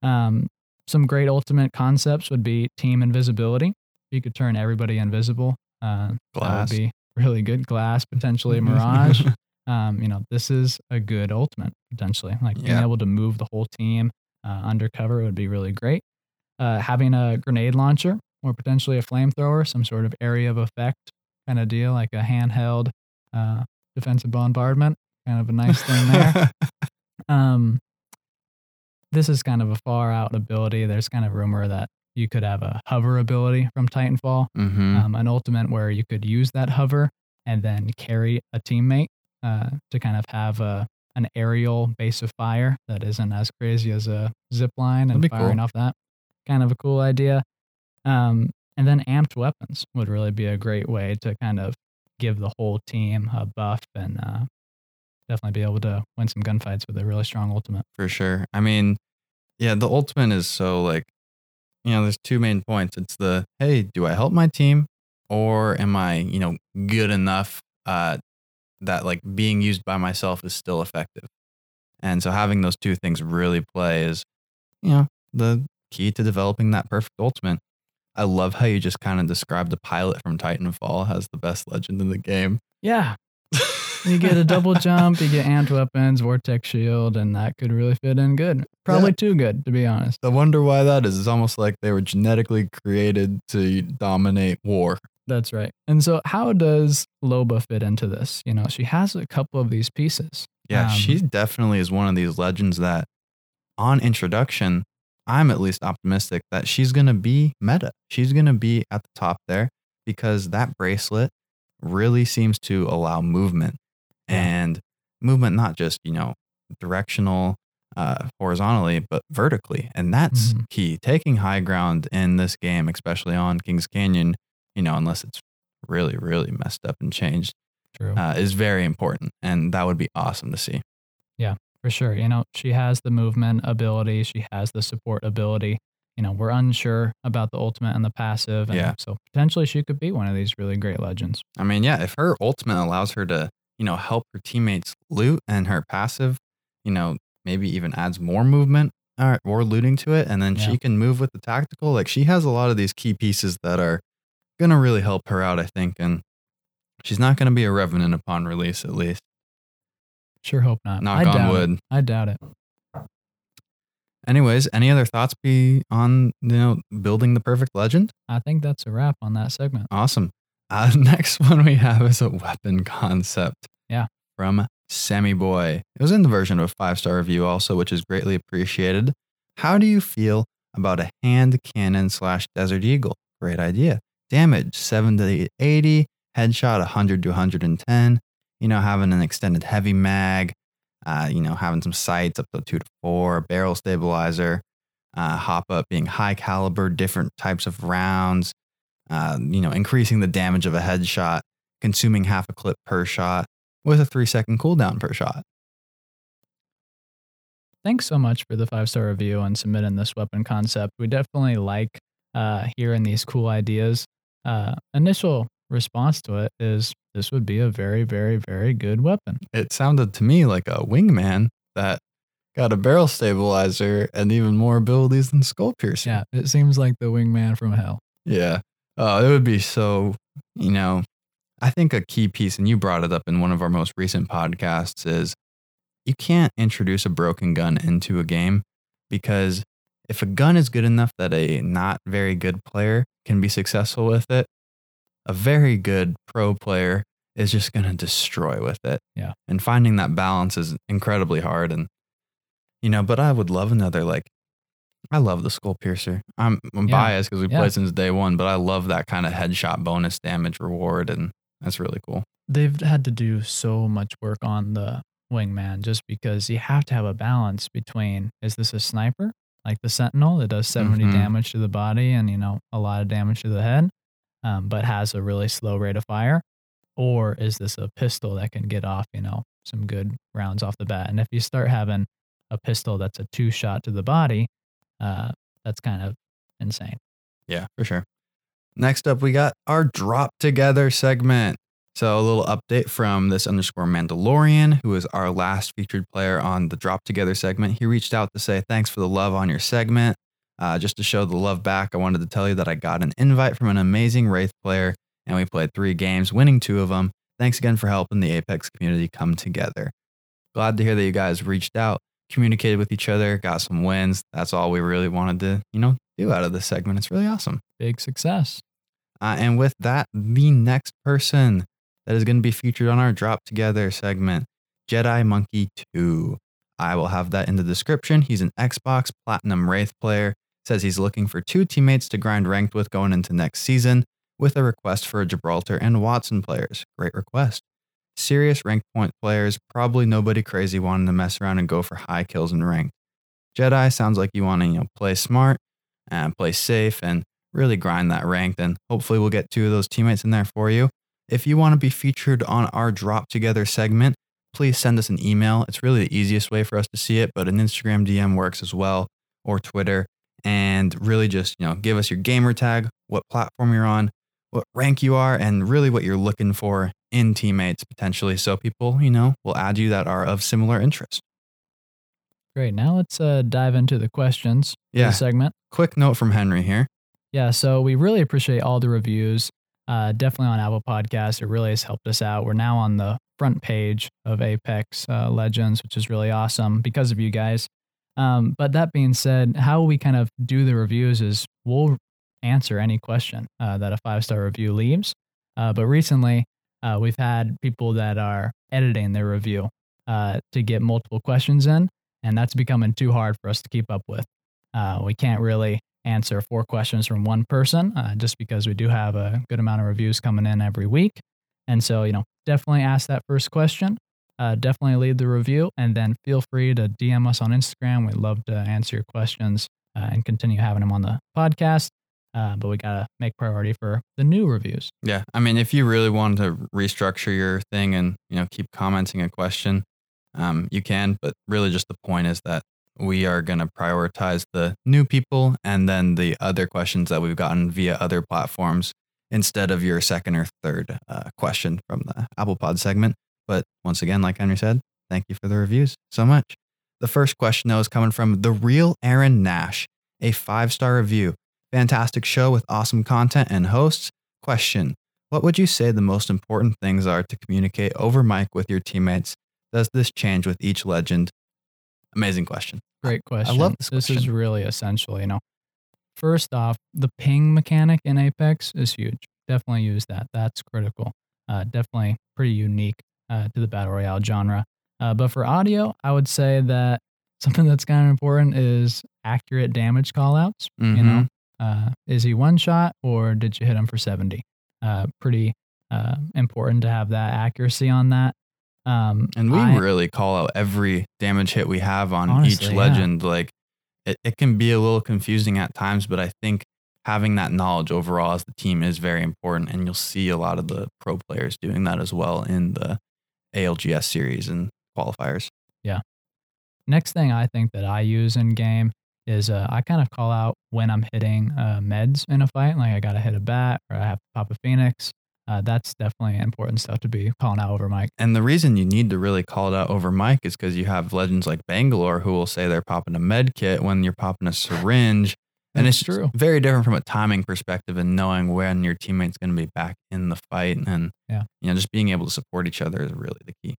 Um, some great ultimate concepts would be team invisibility. You could turn everybody invisible. Uh, Glass. That would be really good. Glass, potentially Mirage. Um, you know, this is a good ultimate potentially. Like being able to move the whole team uh, undercover would be really great. Uh, having a grenade launcher or potentially a flamethrower, some sort of area of effect kind of deal, like a handheld uh, defensive bombardment, kind of a nice thing there. Um, this is kind of a far out ability. There's kind of rumor that you could have a hover ability from Titanfall, hmm um, an ultimate where you could use that hover and then carry a teammate uh, to kind of have a an aerial base of fire that isn't as crazy as a zip line and firing cool. off that. kind of a cool idea. Um, and then amped weapons would really be a great way to kind of give the whole team a buff and uh, definitely be able to win some gunfights with a really strong ultimate. for sure. I mean, yeah, the ultimate is so like, you know, there's two main points. It's the hey, do I help my team, or am I, you know, good enough uh, that like being used by myself is still effective? And so having those two things really play is, you know, the key to developing that perfect ultimate. I love how you just kind of described the pilot from Titanfall as the best legend in the game. Yeah. You get a double jump, you get amped weapons, vortex shield, and that could really fit in good. Probably Yeah. too good, to be honest. I wonder why that is. It's almost like they were genetically created to dominate war. That's right. And so, how does Loba fit into this? You know, she has a couple of these pieces. Yeah, Um, she definitely is one of these legends that on introduction, I'm at least optimistic that she's going to be meta. She's going to be at the top there because that bracelet really seems to allow movement and movement, not just, you know, directional, uh, horizontally, but vertically. And that's Mhm. key. Taking high ground in this game, especially on Kings Canyon, you know, unless it's really, really messed up and changed, True. uh, is very important. And that would be awesome to see. Yeah, for sure. You know, she has the movement ability, she has the support ability. You know, we're unsure about the ultimate and the passive. And Yeah. So, potentially, she could be one of these really great legends. I mean, yeah, if her ultimate allows her to, you know, help her teammates loot and her passive, you know, maybe even adds more movement or, or looting to it, and then Yeah. she can move with the tactical, like she has a lot of these key pieces that are to really help her out, I think. And she's not to be a revenant upon release, at least. Sure hope not. Knock I on doubt wood. It. I doubt it. Anyways, any other thoughts be on, you know, building the perfect legend? I think that's a wrap on that segment. Awesome. Uh, next one we have is a weapon concept. Yeah. From Sammy Boy. It was in the version of a five star review also, which is greatly appreciated. How do you feel about a hand cannon slash Desert Eagle? Great idea. Damage 70 to 80, headshot 100 to 110. You know, having an extended heavy mag, uh, you know, having some sights up to two to four, barrel stabilizer, uh, hop up being high caliber, different types of rounds, uh, you know, increasing the damage of a headshot, consuming half a clip per shot with a three second cooldown per shot. Thanks so much for the five star review and submitting this weapon concept. We definitely like uh, hearing these cool ideas. Uh, initial response to it is this would be a very, very, very good weapon. It sounded to me like a wingman that got a barrel stabilizer and even more abilities than skull piercing. Yeah, it seems like the wingman from hell. Yeah. Oh, it would be so, you know, I think a key piece, and you brought it up in one of our most recent podcasts, is you can't introduce a broken gun into a game because if a gun is good enough that a not very good player can be successful with it, a very good pro player is just going to destroy with it. Yeah. And finding that balance is incredibly hard. And, you know, but I would love another, like, I love the skull piercer. I'm, I'm Yeah. biased because we Yeah. played since day one, but I love that kind of headshot bonus damage reward. And that's really cool. They've had to do so much work on the wingman just because you have to have a balance between is this a sniper like the sentinel that does 70 Mhm. damage to the body and you know a lot of damage to the head um, but has a really slow rate of fire or is this a pistol that can get off you know some good rounds off the bat and if you start having a pistol that's a two shot to the body uh, that's kind of insane Yeah, for sure. Next up, we got our drop together segment. So, a little update from this underscore Mandalorian, who is our last featured player on the drop together segment. He reached out to say, Thanks for the love on your segment. Uh, just to show the love back, I wanted to tell you that I got an invite from an amazing Wraith player, and we played three games, winning two of them. Thanks again for helping the Apex community come together. Glad to hear that you guys reached out, communicated with each other, got some wins. That's all we really wanted to, you know, do out of this segment. It's really awesome. big success Uh, and with that, the next person that is going to be featured on our Drop Together segment, Jedi Monkey 2. I will have that in the description. He's an Xbox Platinum Wraith player. Says he's looking for two teammates to grind ranked with going into next season, with a request for a Gibraltar and Wattson players. Great request. Serious ranked point players, probably nobody crazy wanting to mess around and go for high kills in ranked. Jedi sounds like you want to you know play smart, and play safe and really grind that ranked. And hopefully, we'll get two of those teammates in there for you. If you want to be featured on our drop together segment, please send us an email. It's really the easiest way for us to see it, but an Instagram DM works as well or Twitter. And really just, you know, give us your gamer tag, what platform you're on, what rank you are, and really what you're looking for in teammates potentially. So people, you know, will add you that are of similar interest. Great. Now let's uh, dive into the questions Yeah. segment. Quick note from Henry here. Yeah, so we really appreciate all the reviews. Uh, definitely on Apple Podcasts, it really has helped us out. We're now on the front page of Apex uh, Legends, which is really awesome because of you guys. Um, but that being said, how we kind of do the reviews is we'll answer any question uh, that a five star review leaves. Uh, but recently, uh, we've had people that are editing their review uh, to get multiple questions in, and that's becoming too hard for us to keep up with. Uh, we can't really answer four questions from one person uh, just because we do have a good amount of reviews coming in every week. And so, you know, definitely ask that first question. Uh, definitely leave the review and then feel free to DM us on Instagram. We'd love to answer your questions uh, and continue having them on the podcast. Uh, but we got to make priority for the new reviews. Yeah. I mean, if you really want to restructure your thing and, you know, keep commenting a question, um, you can. But really, just the point is that we are going to prioritize the new people and then the other questions that we've gotten via other platforms instead of your second or third uh, question from the Apple Pod segment. But once again, like Henry said, thank you for the reviews so much. The first question, though, is coming from the real Aaron Nash, a five star review. Fantastic show with awesome content and hosts. Question What would you say the most important things are to communicate over mic with your teammates? Does this change with each legend? Amazing question. Great question. I love this This is really essential. You know, first off, the ping mechanic in Apex is huge. Definitely use that. That's critical. Uh, definitely pretty unique uh, to the battle royale genre. Uh, but for audio, I would say that something that's kind of important is accurate damage callouts. You Mhm. know, uh, is he one shot or did you hit him for seventy? Uh, pretty uh, important to have that accuracy on that. Um, And we I- really call out every damage hit we have on Honestly, each yeah. legend. Like it, it can be a little confusing at times, but I think having that knowledge overall as the team is very important. And you'll see a lot of the pro players doing that as well in the ALGS series and qualifiers. Yeah. Next thing I think that I use in game is uh, I kind of call out when I'm hitting uh, meds in a fight. Like I got to hit a bat or I have to pop a phoenix. Uh, that's definitely important stuff to be calling out over mic. And the reason you need to really call it out over mic is because you have legends like Bangalore who will say they're popping a med kit when you're popping a syringe. And it's true. very different from a timing perspective and knowing when your teammate's going to be back in the fight. And, Yeah. you know, just being able to support each other is really the key.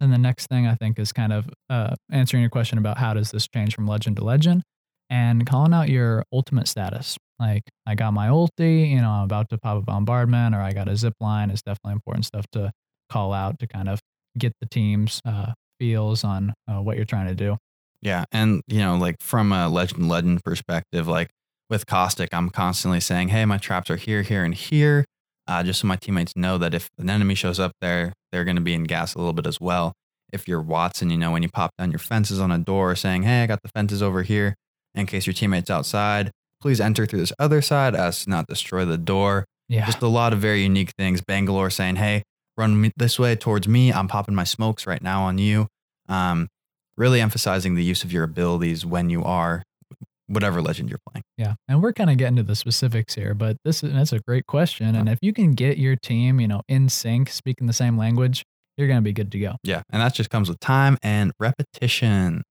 And the next thing I think is kind of uh, answering your question about how does this change from legend to legend and calling out your ultimate status. Like I got my ulti, you know, I'm about to pop a bombardment or I got a zip line is definitely important stuff to call out to kind of get the team's uh, feels on uh, what you're trying to do. Yeah. And, you know, like from a legend legend perspective, like with Caustic, I'm constantly saying, hey, my traps are here, here, and here. Uh, just so my teammates know that if an enemy shows up there, they're going to be in gas a little bit as well. If you're Wattson, you know, when you pop down your fences on a door saying, hey, I got the fences over here in case your teammate's outside, please enter through this other side as to not destroy the door. Yeah. Just a lot of very unique things. Bangalore saying, hey, run me this way towards me. I'm popping my smokes right now on you. Um, really emphasizing the use of your abilities when you are whatever legend you're playing. Yeah, and we're kind of getting to the specifics here, but this is that's a great question. And if you can get your team, you know, in sync, speaking the same language, you're gonna be good to go. Yeah. And that just comes with time and repetition.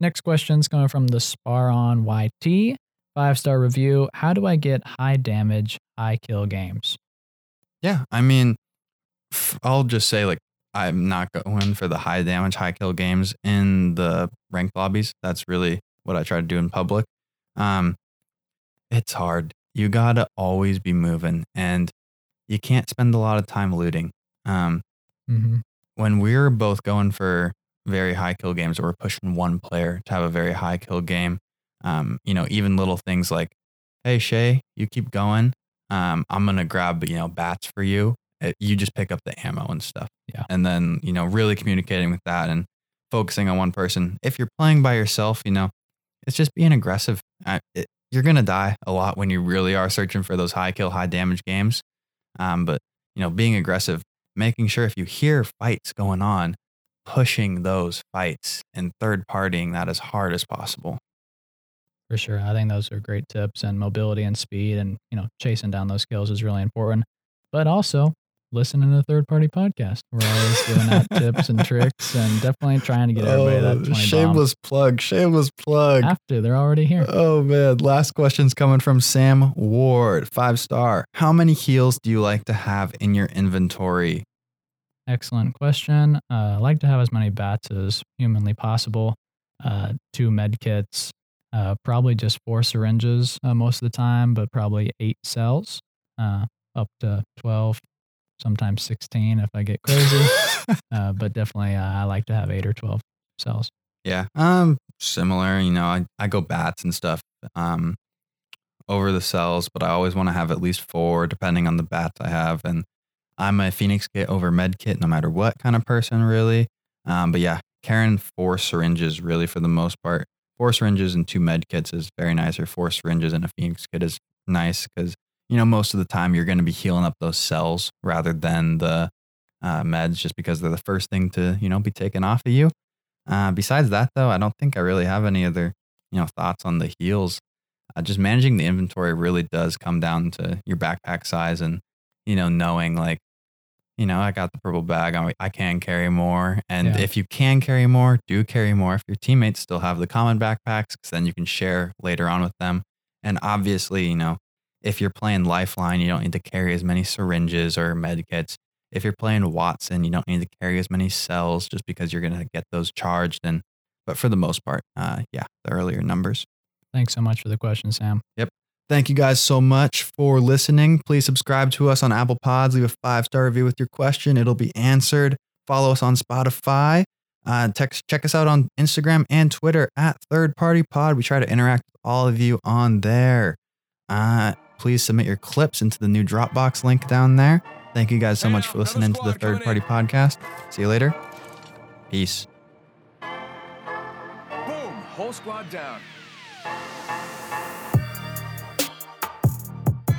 Next question is coming from the Spar on YT, five star review. How do I get high damage, high kill games? Yeah. I mean, I'll just say, like, I'm not going for the high damage, high kill games in the ranked lobbies. That's really what I try to do in public. Um, it's hard. You got to always be moving and you can't spend a lot of time looting. Um, Mm-hmm. when we're both going for very high kill games or we're pushing one player to have a very high kill game, um, you know, even little things like, hey, Shay, you keep going. Um, I'm going to grab, you know, bats for you. Uh, You just pick up the ammo and stuff. Yeah. And then, you know, really communicating with that and focusing on one person. If you're playing by yourself, you know, it's just being aggressive. I, it, you're gonna die a lot when you really are searching for those high kill, high damage games. Um, but you know, being aggressive, making sure if you hear fights going on, pushing those fights and third partying that as hard as possible. For sure. I think those are great tips and mobility and speed and, you know, chasing down those skills is really important. But also listening to the third party podcast. We're always giving out tips and tricks and definitely trying to get everybody that 20 Oh, shameless plug, shameless plug. bomb. After they're already here. Oh man, last question's coming from Sam Ward, five star. How many heals do you like to have in your inventory? Excellent question. Uh, I like to have as many bats as humanly possible. Uh, two med kits, uh, probably just four syringes uh, most of the time, but probably eight cells, uh, up to 12, sometimes 16 if I get crazy. uh, but definitely, uh, I like to have eight or 12 cells. Yeah. Um, similar. You know, I, I go bats and stuff um over the cells, but I always want to have at least four, depending on the bats I have. And I'm a Phoenix kit over med kit, no matter what kind of person, really. Um, but yeah, carrying four syringes really for the most part. Four syringes and two med kits is very nice, or four syringes and a Phoenix kit is nice because you know most of the time you're going to be healing up those cells rather than the uh, meds, just because they're the first thing to you know be taken off of you. Uh, besides that, though, I don't think I really have any other, you know, thoughts on the heals. Uh, just managing the inventory really does come down to your backpack size and, you know, knowing like, you know, I got the purple bag. I, I can carry more. And Yeah. if you can carry more, do carry more. If your teammates still have the common backpacks, because then you can share later on with them. And obviously, you know, if you're playing Lifeline, you don't need to carry as many syringes or med kits if you're playing Wattson, you don't need to carry as many cells just because you're going to get those charged. And but for the most part, uh, yeah, the earlier numbers. Thanks so much for the question, Sam. Thank you guys so much for listening. Please subscribe to us on Apple Pods. Leave a five star review with your question. It'll be answered. Follow us on Spotify. Uh, text, check us out on Instagram and Twitter at Third Party Pod. We try to interact with all of you on there. Uh, please submit your clips into the new Dropbox link down there. Thank you guys so much for listening to the Third Party Podcast. See you later. Peace. Boom! Whole squad down.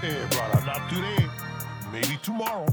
Hey, brother, not today. Maybe tomorrow.